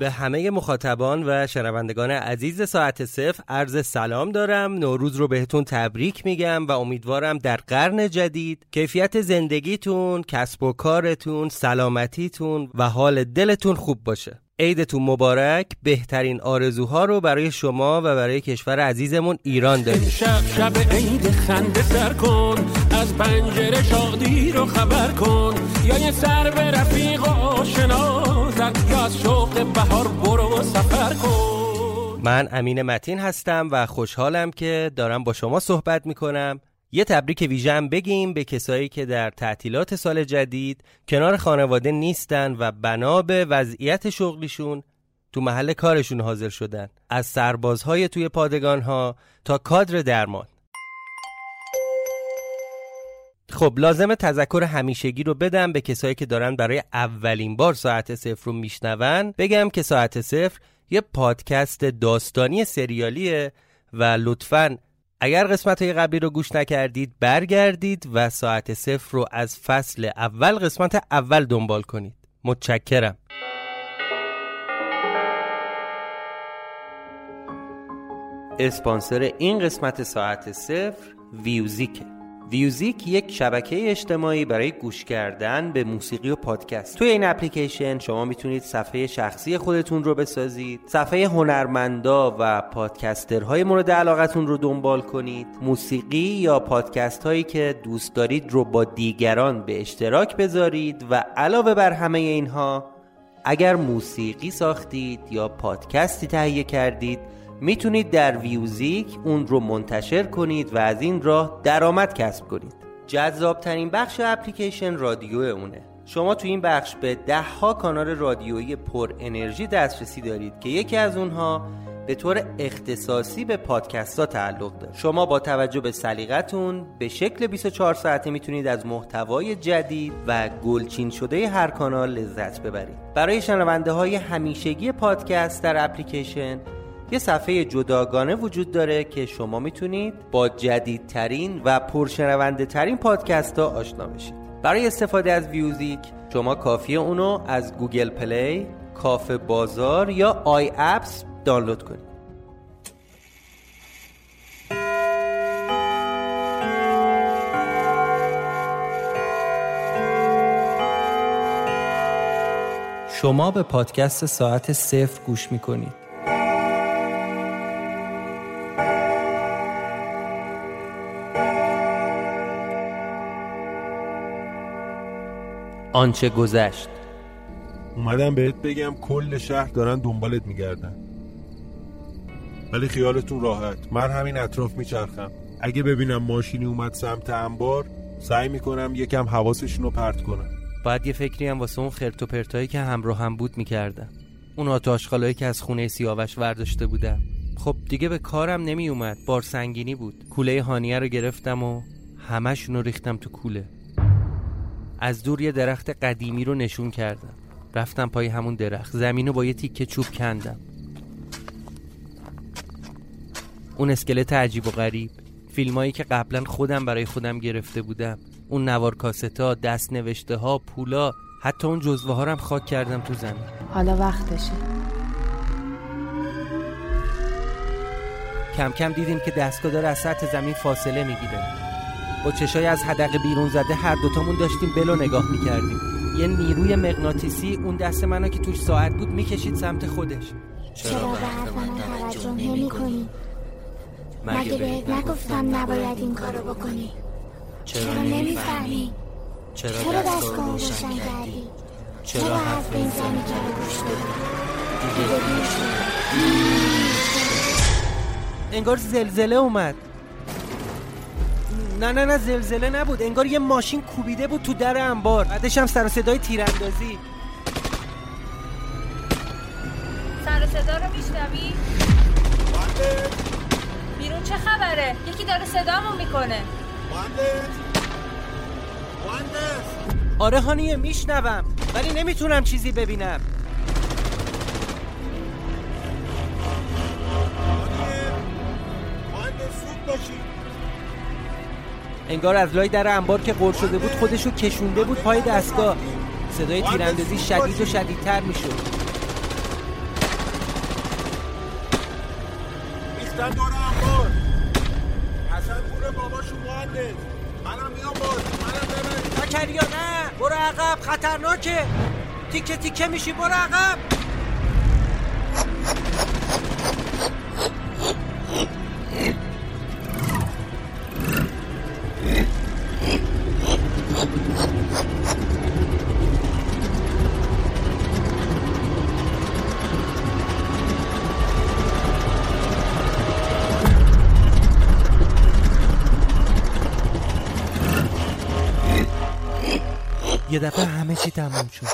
به همه مخاطبان و شنوندگان عزیز ساعت صفر عرض سلام دارم. نوروز رو بهتون تبریک میگم و امیدوارم در قرن جدید کیفیت زندگیتون کسب و کارتون سلامتیتون و حال دلتون خوب باشه. عیدتون مبارک. بهترین آرزوها رو برای شما و برای کشور عزیزمون ایران داریم. شب شب عید خنده سر کن. از پنجره شادی رو خبر کن. یا یه سر به رفیق و شوق بهار برو سفر کن. من امین متین هستم و خوشحالم که دارم با شما صحبت می‌کنم. یه تبریک ویژه بگیم به کسایی که در تعطیلات سال جدید کنار خانواده نیستن و بنا به وضعیت شغلیشون تو محل کارشون حاضر شدن. از سربازهای توی پادگانها تا کادر درمان. خب لازم تذکر همیشگی رو بدم به کسایی که دارن برای اولین بار ساعت صفر رو میشنون. بگم که ساعت صفر یه پادکست داستانی سریالیه و لطفاً اگر قسمت های قبلی رو گوش نکردید برگردید و ساعت صفر رو از فصل اول قسمت اول دنبال کنید. متشکرم. اسپانسر این قسمت ساعت صفر ویوزیکه. ویوزیک یک شبکه اجتماعی برای گوش کردن به موسیقی و پادکست. توی این اپلیکیشن شما می‌تونید صفحه شخصی خودتون رو بسازید صفحه هنرمندا و پادکسترهای مورد علاقتون رو دنبال کنید موسیقی یا پادکست هایی که دوست دارید رو با دیگران به اشتراک بذارید و علاوه بر همه اینها اگر موسیقی ساختید یا پادکستی تهیه کردید می‌تونید در ویوزیک اون رو منتشر کنید و از این راه درآمد کسب کنید. جذابترین بخش اپلیکیشن رادیو اونه. شما تو این بخش به ده ها کانال رادیویی پر انرژی دسترسی دارید که یکی از اونها به طور اختصاصی به پادکست ها تعلق داره. شما با توجه به سلیقتون به شکل 24 ساعته می‌تونید از محتوای جدید و گلچین شده هر کانال لذت ببرید. برای شنونده های همیشگی پادکست در اپلیکیشن یه صفحه جداگانه وجود داره که شما می‌تونید با جدیدترین و پرشنونده ترین پادکست ها آشنا بشید. برای استفاده از ویوزیک شما کافیه اونو از گوگل پلی، کافه بازار یا آی اپس دانلود کنید. شما به پادکست ساعت صفر گوش می‌کنید. آنچه گذشت. اومدم بهت بگم کل شهر دارن دنبالت میگردن. ولی خیالتون راحت. من همین اطراف میچرخم. اگه ببینم ماشینی اومد سمت انبار سعی می‌کنم یکم حواسشون رو پرت کنم. باید یه فکری هم واسه اون خرت و پرتایی که همراه هم بود می‌کردم. اون آتاشخالایی که از خونه سیاوش ورداشته بودم. خب دیگه به کارم نمی اومد بار سنگینی بود. کوله هانیه رو گرفتم و همشون رو ریختم تو کوله. از دور یه درخت قدیمی رو نشون کردم. رفتم پای همون درخت. زمین رو با یه تیکه چوب کندم. اون اسکلت عجیب و غریب. فیلمایی که قبلا خودم برای خودم گرفته بودم. اون نوار کاستا دست نوشته ها پولا حتی اون جزوه ها رو هم خاک کردم تو زمین. حالا وقتشه. کم کم دیدیم که دستگاه داره از سطح زمین فاصله می‌گیره. با چشای از حدقه بیرون زده هر دوتامون داشتیم بلو نگاه می‌کردیم. یه نیروی مغناطیسی اون دست منو که توش ساعت بود می‌کشید سمت خودش. چرا به حرف من توجه نمی کنی؟ مگه بهت نگفتم نباید این کارو بکنی؟ چرا نمی‌فهمی؟ چرا دستگاه روشن کردی؟ چرا حرف به این زنی که رو گوش؟ دیگه انگار زلزله اومد. نه نه نه زلزله نبود. انگار یه ماشین کوبیده بود تو در انبار. بعدش هم سر و صدای تیراندازی. سر و صدا رو میشنوی؟ بیرون چه خبره؟ یکی داره صدامون می‌کنه. آره هانیه میشنوم ولی نمی‌تونم چیزی ببینم. انگار از لای در انبار که قرد شده بود خودشو کشونده بود پای دستگاه. صدای تیراندازی شدید و شدیدتر می‌شد. ریختن دور انبار. حسن پور باباشون مهندس. منم میام باز. منم ببرید زکریا نه. برو عقب. خطرناکه. تیکه تیکه میشی. برو عقب. یه دفعه همه چی تموم شد.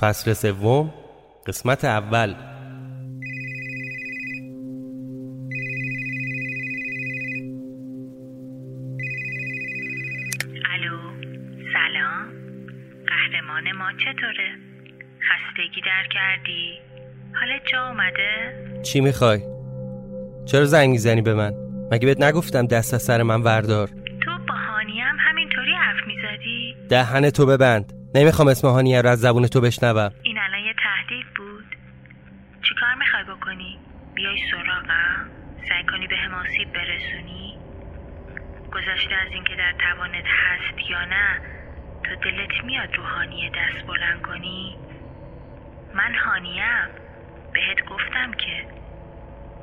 فصل سوم قسمت اول. الو سلام. قهرمان ما چطوره؟ خستگی در کردی؟ حالت جا اومده؟ چی می‌خوای؟ چرا زنگ می‌زنی به من؟ مگه بهت نگفتم دست از سر من وردار؟ دهن تو ببند. نمی‌خوام اسم هانیه رو از زبون تو بشنوم. این الان یه تهدید بود. چیکار می‌خوای بکنی؟ بیای سراغم. سعی کنی به هم آسیب برسونی. گذشته از اینکه در توانت هست یا نه تو دلت میاد رو هانیه دست بلند کنی؟ من هانیم بهت گفتم که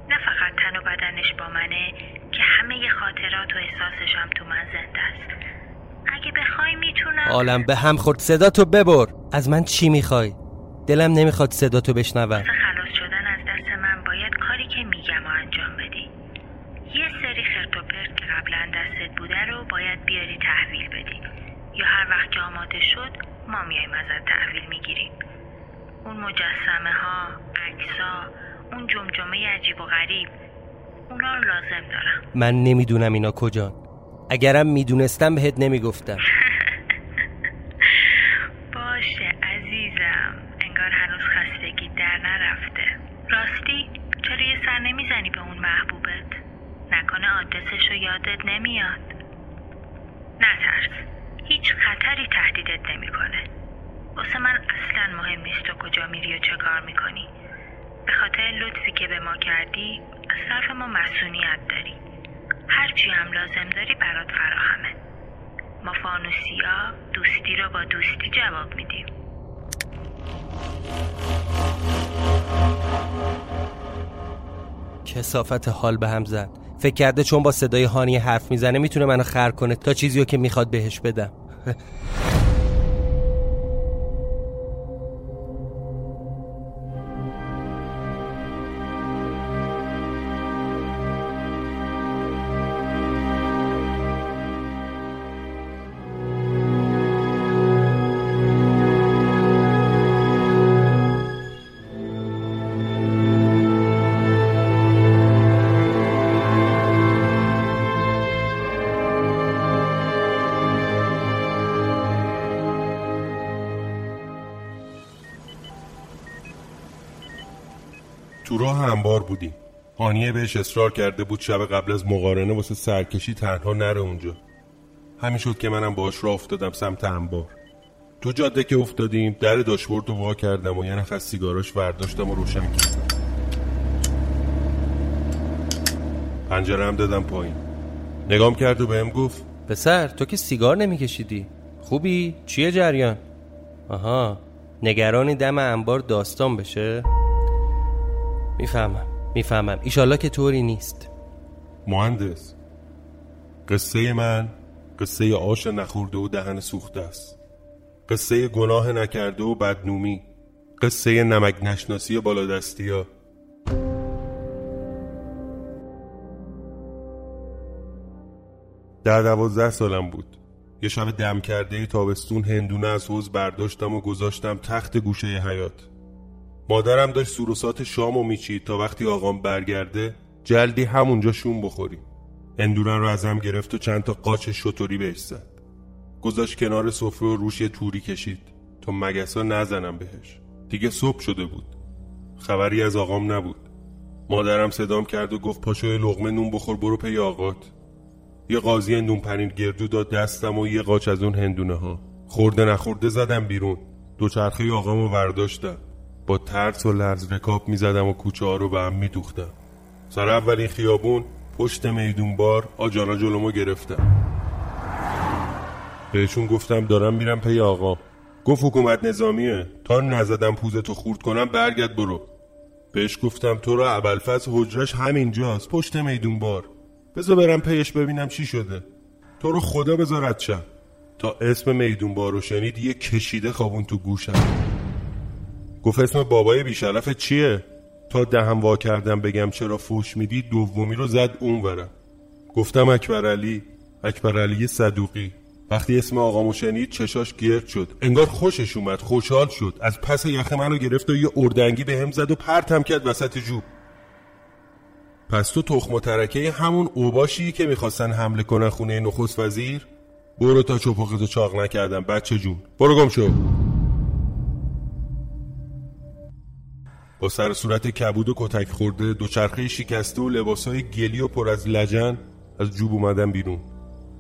نه فقط تن و بدنش با منه که همه خاطرات و احساسش هم تو من زنده است. اگه بخوای می‌تونم. عالم به هم خورد. صدا تو ببر. از من چی می‌خوای؟ دلم نمی‌خواد صدا تو بشنوم خلاص شدن از دست من باید کاری که میگم و انجام بدی. یه سری دستت بوده رو باید بیاری تحویل بدی. یا هر وقت که آماده شد ما میایم ازت تحویل می‌گیریم. اون مجسمه ها عکسا اون جمجمه عجیب و غریب اونا رو لازم دارم. من نمی‌دونم اینا کجان. اگرم می‌دونستم بهت نمی‌گفتم. باشه عزیزم. انگار هنوز خستگی در نرفته. راستی چرا یه سر نمی‌زنی به اون محبوبت؟ نکنه آدرسش رو یادت نمیاد. نترس. هیچ خطری تهدیدت نمی‌کنه. واسه من اصلا مهم نیست تو کجا میری و چه کار می‌کنی. به خاطر لطفی که به ما کردی از طرف ما مسئولیت داری. هرچی هم لازم داری برات فراهمه. ما فانوسیا دوستی رو با دوستی جواب میدیم. کسافت حال به هم زد. فکر کرده چون با صدای هانی حرف می‌زنه می‌تونه منو خر کنه تا چیزی رو که می‌خواد بهش بدم. هانیه بهش اصرار کرده بود شب قبل از مقارنه واسه سرکشی تنها نره اونجا همین شد که منم باش راه افتادم سمت انبار تو جاده که افتادیم در داشبورد رو وا کردم و یه نفر سیگاراش برداشتم و روشن کردم پنجره هم دادم پایین نگام کرد و بهم گفت پسر تو که سیگار نمیکشیدی خوبی؟ چیه جریان؟ آها نگرانی دم انبار داستان بشه؟ می‌فهمم می‌فهمم. ایشالله که طوری نیست. مهندس قصه من قصه آش نخورده و دهن سوخته است. قصه گناه نکرده و بدنومی. قصه نمک نشناسی بالا دستی ها. در دوازده سالم بود. یه شب دم کرده تابستون هندونه از حوز برداشتم و گذاشتم تخت گوشه حیات مادرم داشت سوروسات شامو میچید تا وقتی آقام برگرده جلدی همونجا شوم بخوریم. اندورن رو ازم گرفت و چند تا قاچ شطوری بهش زد. گذاشت کنار سفره و روش یه توری کشید تا مگسا نزنم بهش. دیگه صبح شده بود. خبری از آقام نبود. مادرم صدام کرد و گفت پاشو یه لغمه نون بخور برو پی آقات. یه قاضی نون پنیر گردو داد دستم و یه قاچ از اون هندونه ها خورده نخورده زدم بیرون. دوچرخه آقامو برداشتم. با ترس و لرز رکاب می‌زدم و کوچه ها رو به هم میدوختم. سر اولین خیابون پشت میدون بار آجانا جلومو گرفتم. بهشون گفتم دارم میرم پی آقا. گفت حکومت نظامیه. تا نزدم پوزتو خورد کنم برگرد برو. بهش گفتم تو را ابلفز حجرش همینجاست پشت میدون بار بذار برم پیش ببینم چی شده. تو رو خدا بذارت شم تا اسم میدون بارو شنید یه کشیده خوابون تو گوشم. گفت اسم بابای بیشرف چیه؟ تا دهم وا کردم بگم چرا فوش میدی دومی رو زد اون برم گفتم اکبر علی اکبر علی صدوقی. وقتی اسم آقامو شنید چشاش گرد شد. انگار خوشش اومد خوشحال شد. از پس یخ منو گرفت و یه اردنگی به هم زد و پرتم کرد وسط جوب. پس تو تخم و ترکه همون اوباشی که می‌خواستن حمله کنن خونه نخست وزیر؟ برو تا چپقتو چاق نکردم بچه جون. برو گم شو. با سر صورت کبود و کتک خورده دوچرخه شکسته و لباسای گلی و پر از لجن از جوب اومدم بیرون.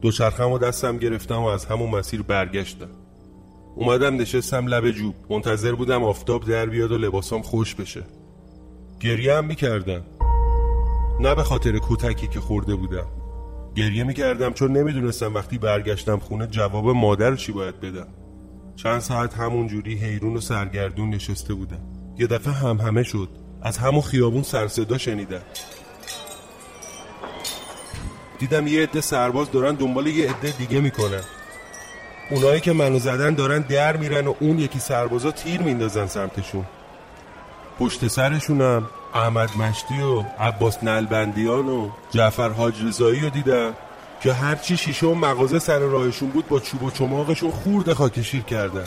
دوچرخم و دستم گرفتم و از همون مسیر برگشتم. اومدم نشستم لب جوب. منتظر بودم آفتاب در بیاد و لباسام خوش بشه. گریه هم می‌کردم. نه به خاطر کتکی که خورده بودم. گریه می‌کردم چون نمی‌دونستم وقتی برگشتم خونه جواب مادر چی باید بدم. چند ساعت همون جوری حیرون و سرگردون نشسته بودم. یه دفعه هم همه شد. از همون خیابون سرصدا شنیدم دیدم یه عده سرباز دارن دنبال یه عده دیگه می‌کنن. اونایی که منو زدن دارن در میرن و اون یکی سربازا تیر میندازن سمتشون. پشت سرشونم احمد مشتی و عباس نلبندیان و جعفر حاج رضایی رو دیدم که هرچی شیشه و مغازه سر راهشون بود با چوب و چماقشون خورد خاکشیر کردن.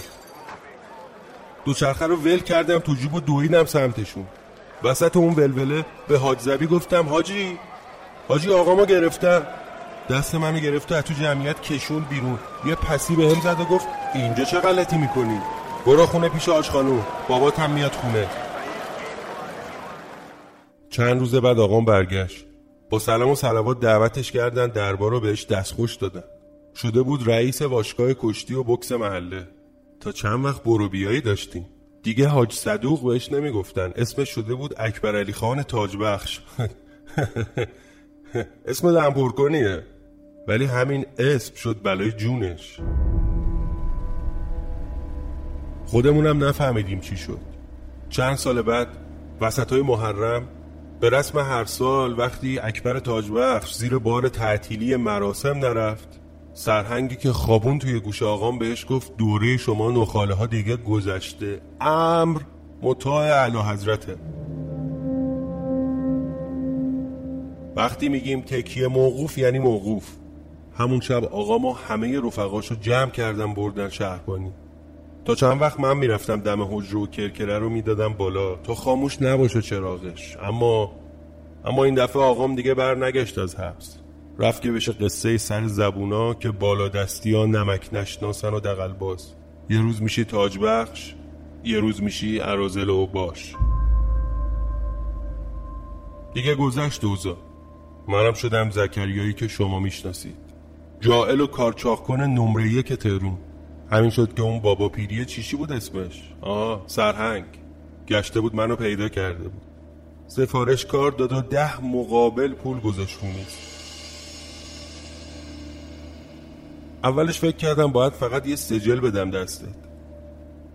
دوچرخه رو ول کردم تو جیب و دویدم سمتشون. وسط اون ولوله به حاج زبی گفتم حاجی حاجی آقا ما گرفتم دست منو گرفت و تو جمعیت کشون بیرون. یه پسی به هم زد و گفت اینجا چه غلطی می‌کنی؟ برو خونه پیش آج خانوم بابات هم میاد خونه. چند روز بعد آقام برگشت. با سلام و سلوات دعوتش کردن دربار رو بهش دستخوش دادن. شده بود رئیس باشگاه کشتی و بکس محله. تا چند وقت برو بیایی داشتیم. دیگه حاج صدوق بهش نمی‌گفتن. اسمش شده بود اکبر علی خان تاج بخش اسم لمپورکنیه ولی همین اسم شد بلای جونش. خودمونم نفهمیدیم چی شد. چند سال بعد وسط های محرم به رسم هر سال وقتی اکبر تاجبخش زیر بار تعطیلی مراسم نرفت سرهنگی که خوابون توی گوش آقام بهش گفت دوره شما نخاله ها دیگه گذشته. امر مطاع علا حضرته. وقتی میگیم تکیه موقوف یعنی موقوف. همون شب آقا ما همه رفقاشو جمع کردن بردن شهربانی. تا چند وقت من می‌رفتم دم حجره و کرکره رو می‌دادم بالا. تا خاموش نباشه چراغش. اما اما این دفعه آقام دیگه بر نگشت از حبس. رفت که بشه قصه سر زبونا که بالا دستی ها نمک نشناسن و دقل باز. یه روز میشی تاج بخش یه روز میشی عرازل و باش. دیگه گذشت دوزا منم شدم زکریایی که شما می‌شناسید. جائل و کارچاق کنه نمره یک تهرون. همین شد که اون بابا پیریه چیشی بود اسمش؟ آه سرهنگ. گشته بود منو پیدا کرده بود. سفارش کار داد و ده مقابل پول گذاشت اولش فکر کردم باید فقط یه سجل بدم دستت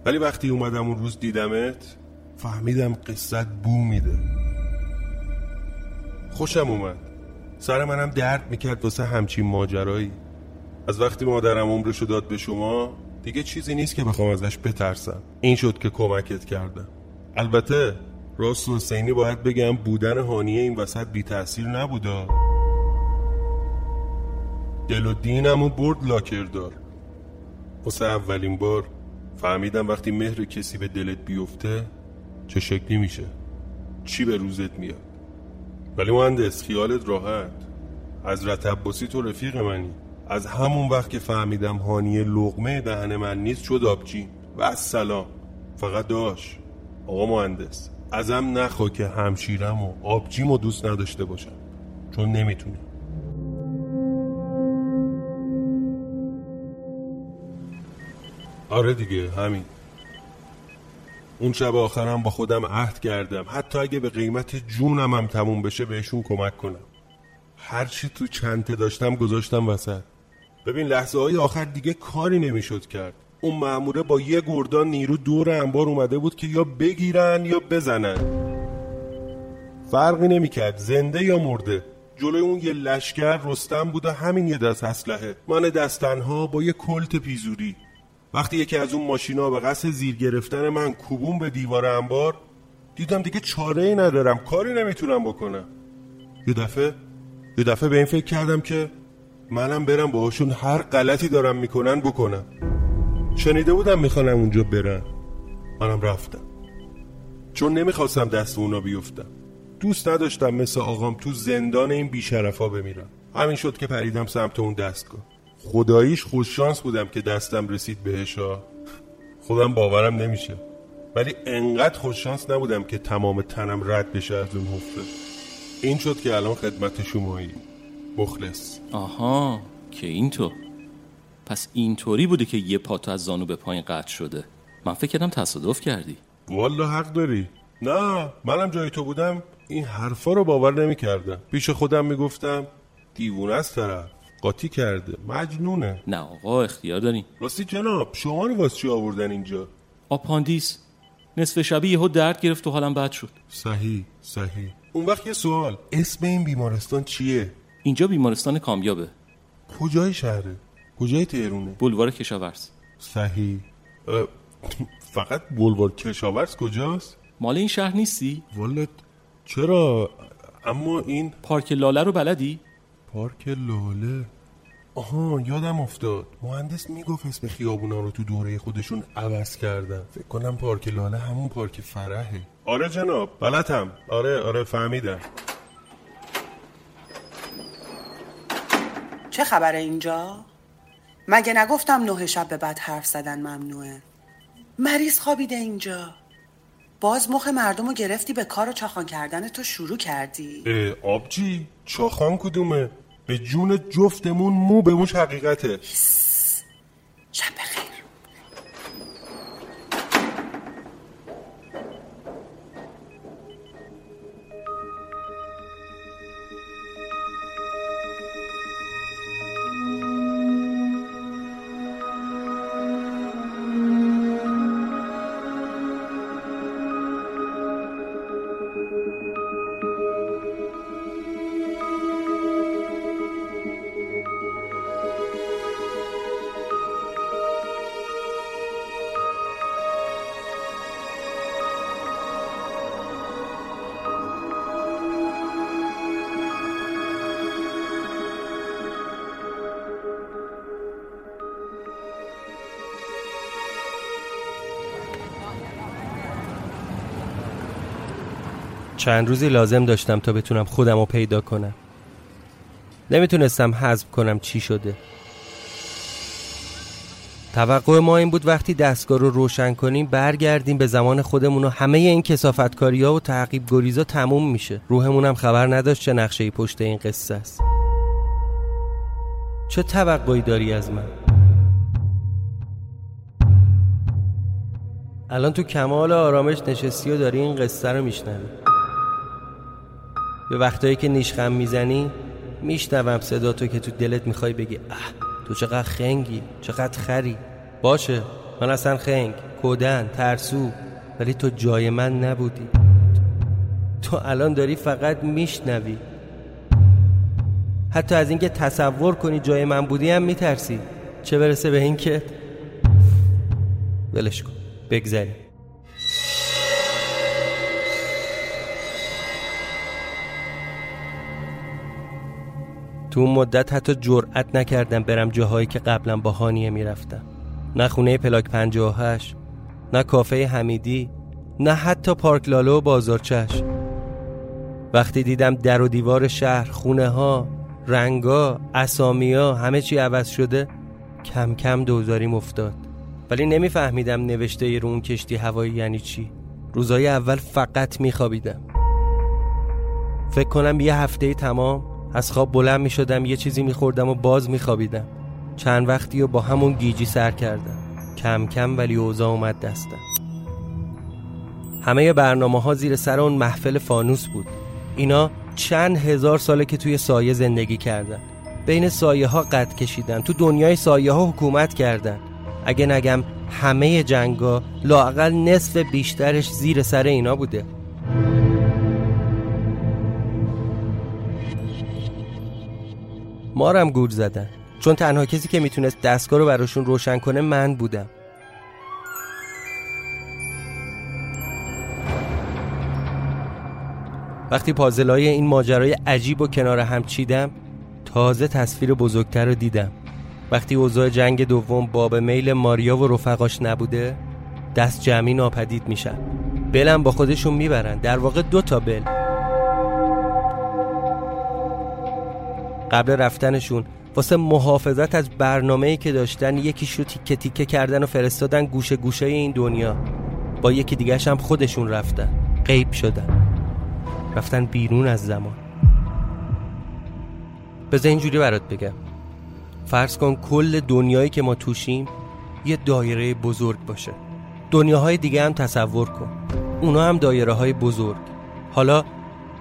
ولی وقتی اومدم اون روز دیدمت فهمیدم قصت بو میده. خوشم اومد. سر منم درد می‌کرد واسه همچین ماجرایی. از وقتی مادرم عمرشو داد به شما دیگه چیزی نیست که بخوام ازش بترسم. این شد که کمکت کردم. البته راست حسینی باید بگم بودن هانیه این وسط بی تاثیر نبودا دل و دینمو برد لاکردار واسه اولین بار فهمیدم وقتی مهر کسی به دلت بیفته چه شکلی میشه؟ چی به روزت میاد؟ ولی مهندس خیالت راحت. از رتباسی تو رفیق منی. از همون وقت که فهمیدم هانیه لغمه دهن من نیست شد آبجین و سلام فقط داش. آقا مهندس ازم نخوا که همشیرم و آبجیم و دوست نداشته باشم. چون نمی‌تونم آره دیگه همین. اون شب آخرم با خودم عهد کردم. حتی اگه به قیمت جونم هم تموم بشه بهشون کمک کنم. هرچی تو چنته داشتم گذاشتم وسط. ببین لحظه های آخر دیگه کاری نمی‌شد کرد. اون معموره با یه گردان نیرو دور انبار اومده بود که یا بگیرن یا بزنن. فرقی نمی‌کرد زنده یا مرده. جلوی اون یه لشکر رستم بود و همین یه دست اسلحه. من دستنها با یه کلت پیزوری. وقتی یکی از اون ماشینا به قصد زیر گرفتن من کوبون به دیوار انبار دیدم دیگه چاره ای ندارم کاری نمی‌تونم بکنم. یه دفعه یه دفعه به این فکر کردم که منم برم باهاشون هر غلطی دارم می‌کنن بکنم. شنیده بودم می‌خوانم اونجا برن. منم رفتم. چون نمی‌خواستم دست اونا بیفتم. دوست نداشتم مثل آقام تو زندان این بیشرفا بمیرم همین شد که پریدم سمت اون دستگاه. خداییش خوششانس بودم که دستم رسید بهشا خودم باورم نمیشه. ولی انقدر خوششانس نبودم که تمام تنم رد بشه از اون حفره. این شد که الان خدمت شمایی. مخلص. آها که اینطور. پس اینطوری بوده که یه پاتو از زانو به پایین قطع شده. من فکر کردم تصادف کردی. والا حق داری. نه منم جای تو بودم. این حرفا رو باور نمی کردم پیش خودم می‌گفتم دیوونه است طرف. قاطی کرده. مجنونه. نه آقا اختیار داریم راستی جناب شما رو واسه چی آوردن اینجا؟ آپاندیس. نصف شبی یهو درد گرفت و حالم بد شد. صحیح صحیح. اون وقت یه سوال. اسم این بیمارستان چیه؟ اینجا بیمارستان کامیابه. کجای شهره؟ کجای تهرونه؟ بلوار کشاورز. صحیح. فقط بلوار کشاورز کجاست؟ مال این شهر نیستی؟ والا چرا؟ اما این پارک لاله رو بلدی؟ پارک لاله. آها یادم افتاد. مهندس می‌گفت اسم خیابونا رو تو دوره خودشون عوض کردن. فکر کنم پارک لاله همون پارک فرحه. آره جناب بلدم آره آره فهمیدم. چه خبره اینجا؟ مگه نگفتم نه شب به بعد حرف زدن ممنوعه؟ مریض خوابیده اینجا. باز مخ مردم رو گرفتی به کار و چاخان کردن تو شروع کردی. اه، آبجی چاخان کدومه؟ به جون جفتمون مو به موش حقیقته. چند روزی لازم داشتم تا بتونم خودم رو پیدا کنم. نمی‌تونستم حذف کنم چی شده. توقع ما این بود وقتی دستگاه رو روشن کنیم برگردیم به زمان خودمون و همه این کسافتکاری ها و تعقیب گریزا تموم میشه. روحمون هم خبر نداشت چه نقشه پشت این قصه است. چه توقعی داری از من؟ الان تو کمال آرامش نشستی و داری این قصه رو میشنوی. به وقتایی که نیشخم می‌زنی میشنوم صدا تو که تو دلت می‌خوای بگی اه تو چقدر خنگی چقدر خری. باشه من اصلا خنگ کودن ترسو ولی تو جای من نبودی. تو الان داری فقط میشنوی. حتی از اینکه تصور کنی جای من بودی هم میترسی. چه برسه به اینکه؟ ولش کن بگذریم. تو اون مدت حتی جرأت نکردم برم جاهایی که قبلا با هانیه می‌رفتم. نه خونه پلاک 58 نه کافه حمیدی نه حتی پارک لالو و بازارچش وقتی دیدم در و دیوار شهر خونه ها رنگا اسامیا همه چی عوض شده کم کم دوزاریم افتاد. ولی نمیفهمیدم نوشته رو اون کشتی هوایی یعنی چی. روزای اول فقط میخوابیدم. فکر کنم یه هفته تمام از خواب بلند می شدم یه چیزی می خوردم و باز می خوابیدم چند وقتی و با همون گیجی سر کردم. کم کم ولی اوضاع اومد دستم. همه برنامه ها زیر سر اون محفل فانوس بود. اینا چند هزار ساله که توی سایه زندگی کردن. بین سایه ها قد کشیدن. تو دنیای سایه ها حکومت کردن. اگه نگم همه جنگا لاقل نصف بیشترش زیر سر اینا بوده. مارم گور زدن. چون تنها کسی که می‌تونست دستگاه رو براشون روشن کنه من بودم. وقتی پازلای این ماجرای عجیب و کنار هم چیدم تازه تصویر بزرگتر رو دیدم. وقتی اوضاع جنگ دوم باب میل ماریا و رفقاش نبوده دست جمعی ناپدید میشن بلم با خودشون می‌برن. در واقع دو تا بل. قبل رفتنشون واسه محافظت از برنامه‌ای که داشتن یکیش رو تیکه تیکه کردن و فرستادن گوشه گوشه این دنیا. با یکی دیگهش هم خودشون رفتن. غیب شدن. رفتن بیرون از زمان. بذار اینجوری برات بگم. فرض کن کل دنیایی که ما توشیم یه دایره بزرگ باشه. دنیاهای دیگه هم تصور کن. اونا هم دایره های بزرگ. حالا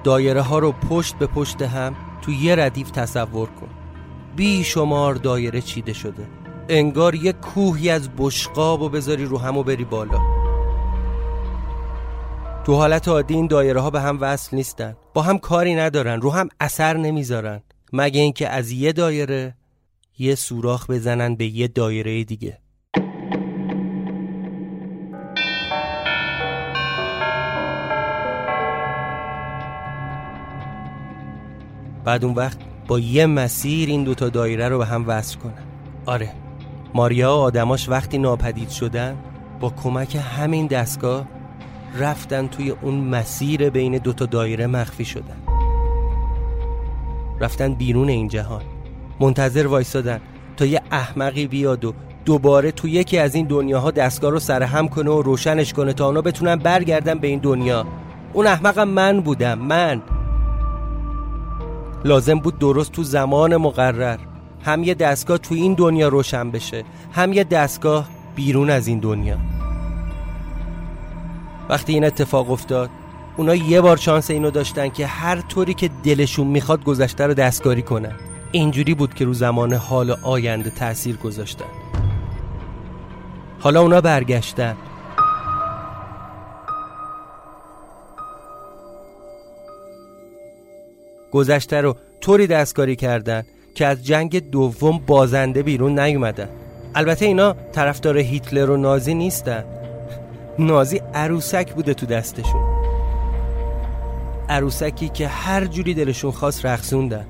دایره ها رو پشت به پشت هم تو یه ردیف تصور کن. بی شمار دایره چیده شده. انگار یه کوهی از بشقاب و بذاری رو هم و بری بالا. تو حالت عادی این دایره ها به هم وصل نیستن. با هم کاری ندارن. رو هم اثر نمی‌ذارن. مگه اینکه از یه دایره یه سوراخ بزنن به یه دایره دیگه. بعد اون وقت با یه مسیر این دوتا دایره رو به هم وصل کنن. آره. ماریا و آدماش وقتی ناپدید شدن با کمک همین دستگاه رفتن توی اون مسیر بین دوتا دایره مخفی شدن. رفتن بیرون این جهان. منتظر وایستادن تا یه احمقی بیاد و دوباره تو یکی از این دنیاها دستگاه رو سرهم کنه و روشنش کنه تا اونا بتونن برگردن به این دنیا. اون احمقم من بودم من. لازم بود درست تو زمان مقرر. هم یه دستگاه تو این دنیا روشن بشه هم یه دستگاه بیرون از این دنیا. وقتی این اتفاق افتاد اونا یه بار شانس اینو داشتن که هر طوری که دلشون می‌خواد گذشته رو دستکاری کنن. اینجوری بود که رو زمان حال آینده تاثیر گذاشتن. حالا اونا برگشتن. گذشته رو طوری دستکاری کردن که از جنگ دوم بازنده بیرون نیومدن البته اینا طرفدار هیتلر و نازی نیستن. نازی عروسک بوده تو دستشون. عروسکی که هر جوری دلشون خواست رقصوندن.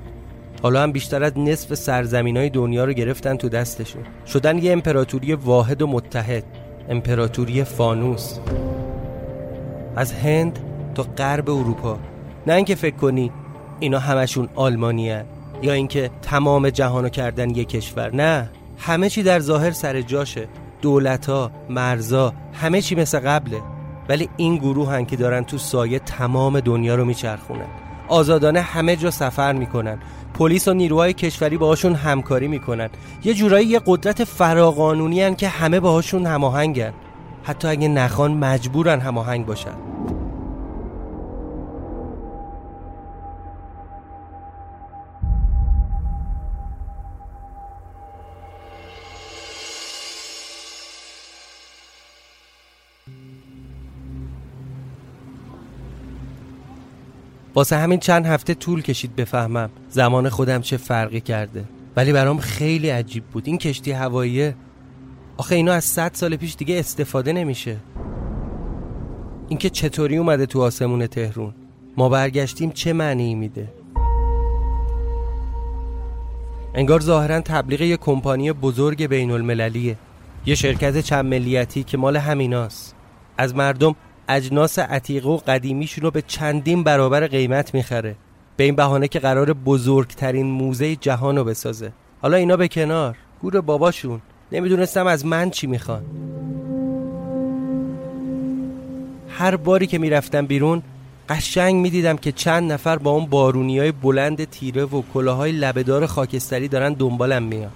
حالا هم بیشتر از نصف سرزمین های دنیا رو گرفتن تو دستشون. شدن یه امپراتوری واحد و متحد. امپراتوری فانوس. از هند تا غرب اروپا. نه اینکه فکر کنی اینا همشون آلمانی هن. یا اینکه تمام جهانو کردن یک کشور. نه همه چی در ظاهر سر جاشه. دولت ها مرزا همه چی مثل قبله. ولی این گروه هن که دارن تو سایه تمام دنیا رو میچرخونن. آزادانه همه جا سفر می‌کنن. پلیس و نیروهای کشوری باهاشون همکاری می‌کنن. یه جورایی یه قدرت فراقانونی هن که همه باهاشون هماهنگن. حتی اگه نخوان مجبورن هماهنگ باشن. واسه همین چند هفته طول کشید بفهمم زمان خودم چه فرقی کرده. ولی برام خیلی عجیب بود. این کشتی هواییه. آخه اینا از صد سال پیش دیگه استفاده نمیشه. اینکه چطوری اومده تو آسمون تهرون ما برگشتیم چه معنی میده؟ انگار ظاهرا تبلیغ یه کمپانی بزرگ بین المللیه یه شرکت چند ملیتی که مال همیناست. از مردم اجناس عتیقه و قدیمیشون رو به چندین برابر قیمت می‌خره. به این بهانه که قرار بزرگترین موزه جهان رو بسازه. حالا اینا به کنار. گور باباشون. نمی‌دونستم از من چی می‌خوان. هر باری که می‌رفتم بیرون قشنگ می‌دیدم که چند نفر با اون بارونی های بلند تیره و کلاهای لبهدار خاکستری دارن دنبالم میان.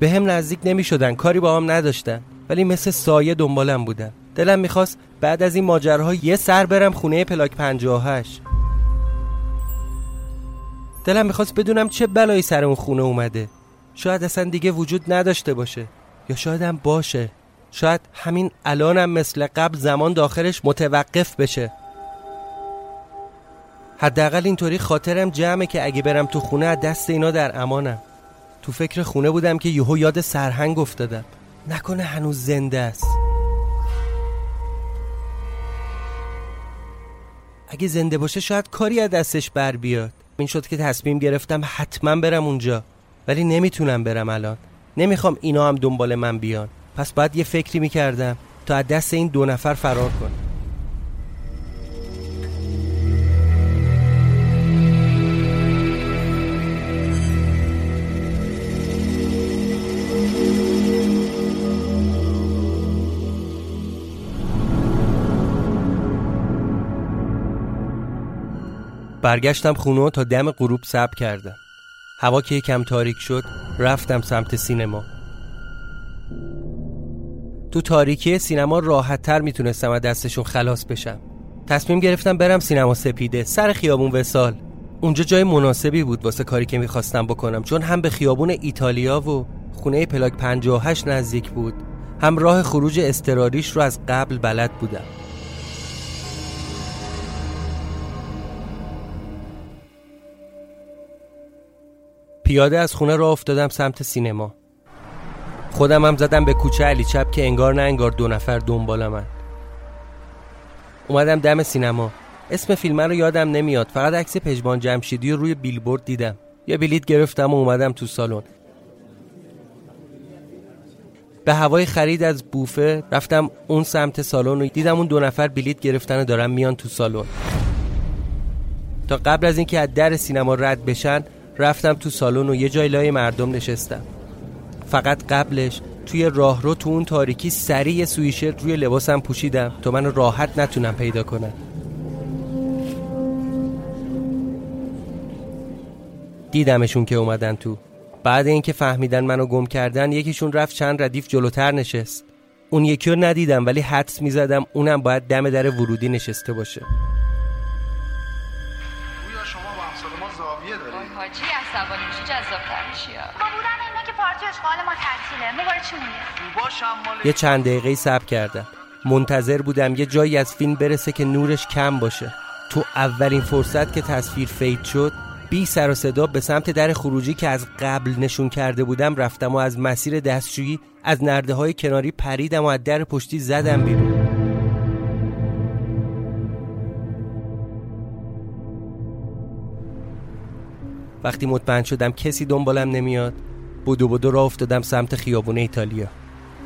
به هم نزدیک نمی‌شدن. کاری با هم نداشتن. ولی مثل سایه دنبالم بودن. دلم می‌خواست بعد از این ماجراها یه سر برم خونه پلاک 58 دلم می‌خواست بدونم چه بلایی سر اون خونه اومده. شاید اصلا دیگه وجود نداشته باشه. یا شاید هم باشه. شاید همین الانم مثل قبل زمان داخلش متوقف بشه. حداقل اینطوری خاطرم جمعه که اگه برم تو خونه دست اینا در امانم. تو فکر خونه بودم که یهو یاد سرهنگ افتادم. نکنه هنوز زنده است. اگه زنده باشه شاید کاری از دستش بر بیاد. این شد که تصمیم گرفتم حتما برم اونجا. ولی نمی‌تونم برم الان. نمی‌خوام اینا هم دنبال من بیان. پس باید یه فکری می‌کردم تا از دست این دو نفر فرار کنم. برگشتم خونه تا دم غروب صبر کردم. هوا که یکم تاریک شد رفتم سمت سینما. تو تاریکی سینما راحت تر می‌تونستم از دستشون خلاص بشم. تصمیم گرفتم برم سینما سپیده سر خیابون وسال. اونجا جای مناسبی بود واسه کاری که می‌خواستم بکنم چون هم به خیابون ایتالیا و خونه پلاک 58 نزدیک بود هم راه خروج استراریش رو از قبل بلد بودم. پیاده از خونه را افتادم سمت سینما. خودم هم زدم به کوچه علی چپ که انگار نه انگار دو نفر دنبالمن اومدم دم سینما. اسم فیلم رو یادم نمیاد. فقط عکس پژمان جمشیدی رو روی بیلبورد دیدم. یه بلیت گرفتم و اومدم تو سالن. به هوای خرید از بوفه رفتم اون سمت سالن و دیدم اون دو نفر بلیت گرفتن و دارن میان تو سالن. تا قبل از اینکه از در سینما رد بشن رفتم تو سالن و یه جای لای مردم نشستم. فقط قبلش توی راهرو تو اون تاریکی سریع سویشرت روی لباسم پوشیدم تا من راحت نتونم پیدا کنم. دیدمشون که اومدن تو. بعد اینکه فهمیدن منو گم کردن یکیشون رفت چند ردیف جلوتر نشست. اون یکی رو ندیدم ولی حدس می‌زدم اونم باید دم در ورودی نشسته باشه. عصبانی میشی جذاب‌تر میشی با بودن اینا که پارتی اشغال ما تعطیله. مباره چی مال یه چند دقیقه صبر کردم. منتظر بودم یه جایی از فیلم برسه که نورش کم باشه. تو اولین فرصت که تصویر فید شد بی سر و صدا به سمت در خروجی که از قبل نشون کرده بودم رفتم و از مسیر دستشویی از نرده های کناری پریدم و از در پشتی زدم بیرون. وقتی مطمئن شدم کسی دنبالم نمیاد بودو بودو راه افتادم سمت خیابون ایتالیا.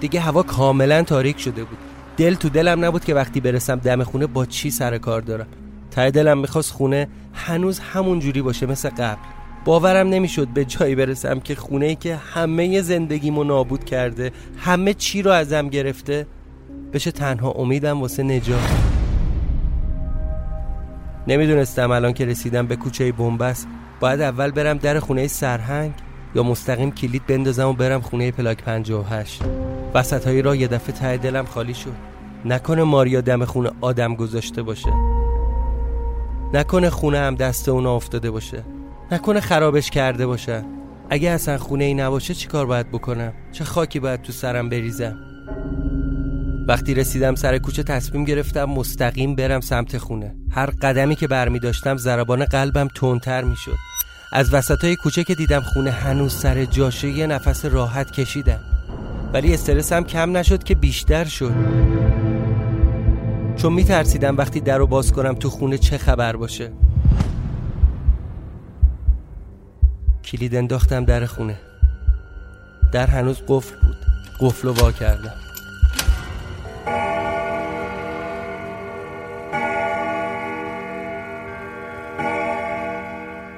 دیگه هوا کاملا تاریک شده بود. دل تو دلم نبود که وقتی برسم دم خونه با چی سر کار دارم. ته دلم می‌خواست خونه هنوز همون جوری باشه مثل قبل. باورم نمی‌شد به جایی برسم که خونه ای که همه زندگیمو نابود کرده همه چی رو ازم گرفته بشه تنها امیدم واسه نجات. نمی‌دونستم الان که رسیدم به کوچه بنبست. باید اول برم در خونه سرهنگ یا مستقیم کلید بندازم و برم خونه پلاک 58 وسط های راه یه دفعه ته دلم خالی شد. نکنه ماریا دم خونه آدم گذاشته باشه. نکنه خونه هم دست اونا افتاده باشه. نکنه خرابش کرده باشه. اگه اصلا خونه ای نباشه چی کار باید بکنم؟ چه خاکی باید تو سرم بریزم؟ وقتی رسیدم سر کوچه تصمیم گرفتم مستقیم برم سمت خونه. هر قدمی که برمی داشتم ضربان قلبم تندتر می شد. از وسط های کوچه که دیدم خونه هنوز سر جاشه یه نفس راحت کشیدم. ولی استرسم کم نشد که بیشتر شد. چون می ترسیدم وقتی در رو باز کنم تو خونه چه خبر باشه. کلید انداختم در خونه. در هنوز قفل بود. قفل رو وا کردم.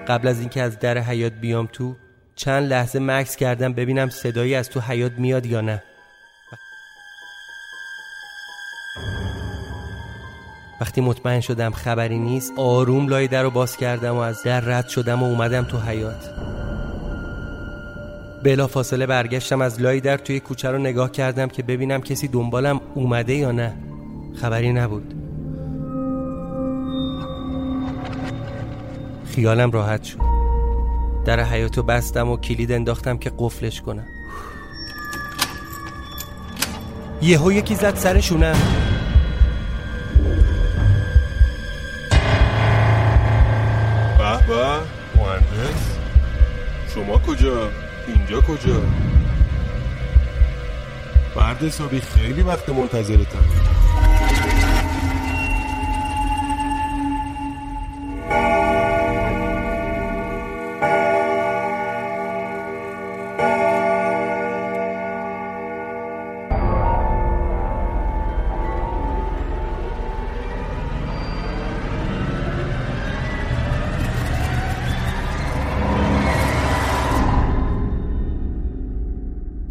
قبل از اینکه از در حیات بیام تو چند لحظه مکس کردم ببینم صدایی از تو حیات میاد یا نه. وقتی مطمئن شدم خبری نیست آروم لای در رو باز کردم و از در رد شدم و اومدم تو حیات بلا فاصله برگشتم از لای در توی کوچه رو نگاه کردم که ببینم کسی دنبالم اومده یا نه. خبری نبود. خیالم راحت شد. در حیاتو بستم و کلید انداختم که قفلش کنم. یهو یکی زد سرشونم. به به مهندس. شما کجا؟ اینجا کجا؟ مرد حسابی خیلی وقت منتظرتم.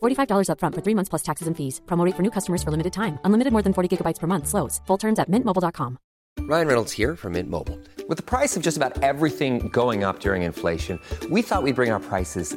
$45 upfront for three months plus taxes and fees. Promo rate for new customers for limited time. Unlimited more than 40 gigabytes per month. Slows. Full terms at mintmobile.com. Ryan Reynolds here from Mint Mobile. With the price of just about everything going up during inflation, we thought we'd bring our prices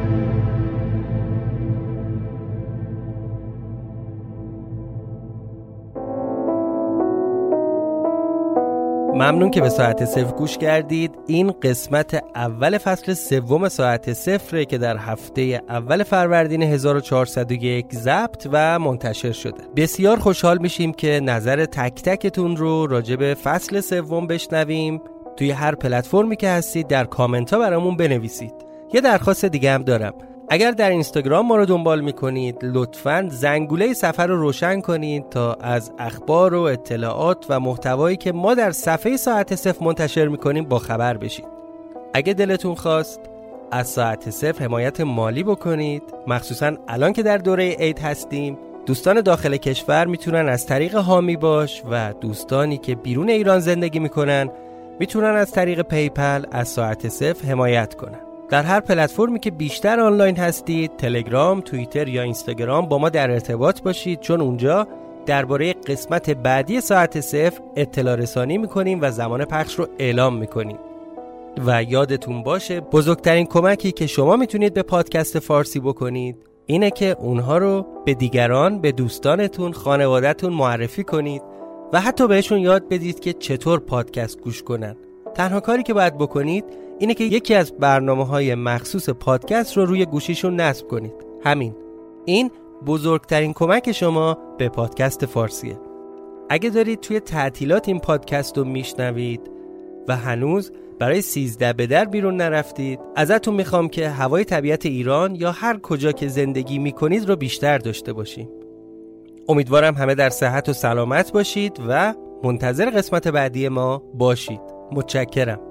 ممنون که به ساعت صفر گوش کردید. این قسمت اول فصل سوم ساعت صفره که در هفته اول فروردین 1401 ضبط و منتشر شده. بسیار خوشحال میشیم که نظر تک تکتون رو راجع به فصل سوم بشنویم. توی هر پلتفرمی که هستید در کامنت برامون بنویسید. یه درخواست دیگه هم دارم. اگر در اینستاگرام ما رو دنبال می‌کنید لطفا زنگوله سفر رو روشن کنید تا از اخبار و اطلاعات و محتوایی که ما در صفحه ساعت صفر منتشر می‌کنیم با خبر بشید. اگه دلتون خواست از ساعت صفر حمایت مالی بکنید مخصوصا الان که در دوره عید هستیم دوستان داخل کشور می‌تونن از طریق هامی باش و دوستانی که بیرون ایران زندگی می‌کنن می‌تونن از طریق پی‌پل از ساعت صفر حمایت کنن. در هر پلتفرمی که بیشتر آنلاین هستید تلگرام، توییتر یا اینستاگرام با ما در ارتباط باشید چون اونجا درباره قسمت بعدی ساعت صفر اطلاع رسانی می‌کنیم و زمان پخش رو اعلام می‌کنیم. و یادتون باشه بزرگترین کمکی که شما می‌تونید به پادکست فارسی بکنید اینه که اونها رو به دیگران به دوستانتون خانوادهتون معرفی کنید و حتی بهشون یاد بدید که چطور پادکست گوش کنن. تنها کاری که باید بکنید اینه که یکی از برنامه های مخصوص پادکست رو روی گوشیشون نصب کنید. همین. این بزرگترین کمک شما به پادکست فارسیه. اگه دارید توی تعطیلات این پادکست رو میشنوید و هنوز برای سیزده به در بیرون نرفتید ازتون می‌خوام که هوای طبیعت ایران یا هر کجا که زندگی می‌کنید رو بیشتر داشته باشیم. امیدوارم همه در صحت و سلامت باشید و منتظر قسمت بعدی ما باشید. متشکرم.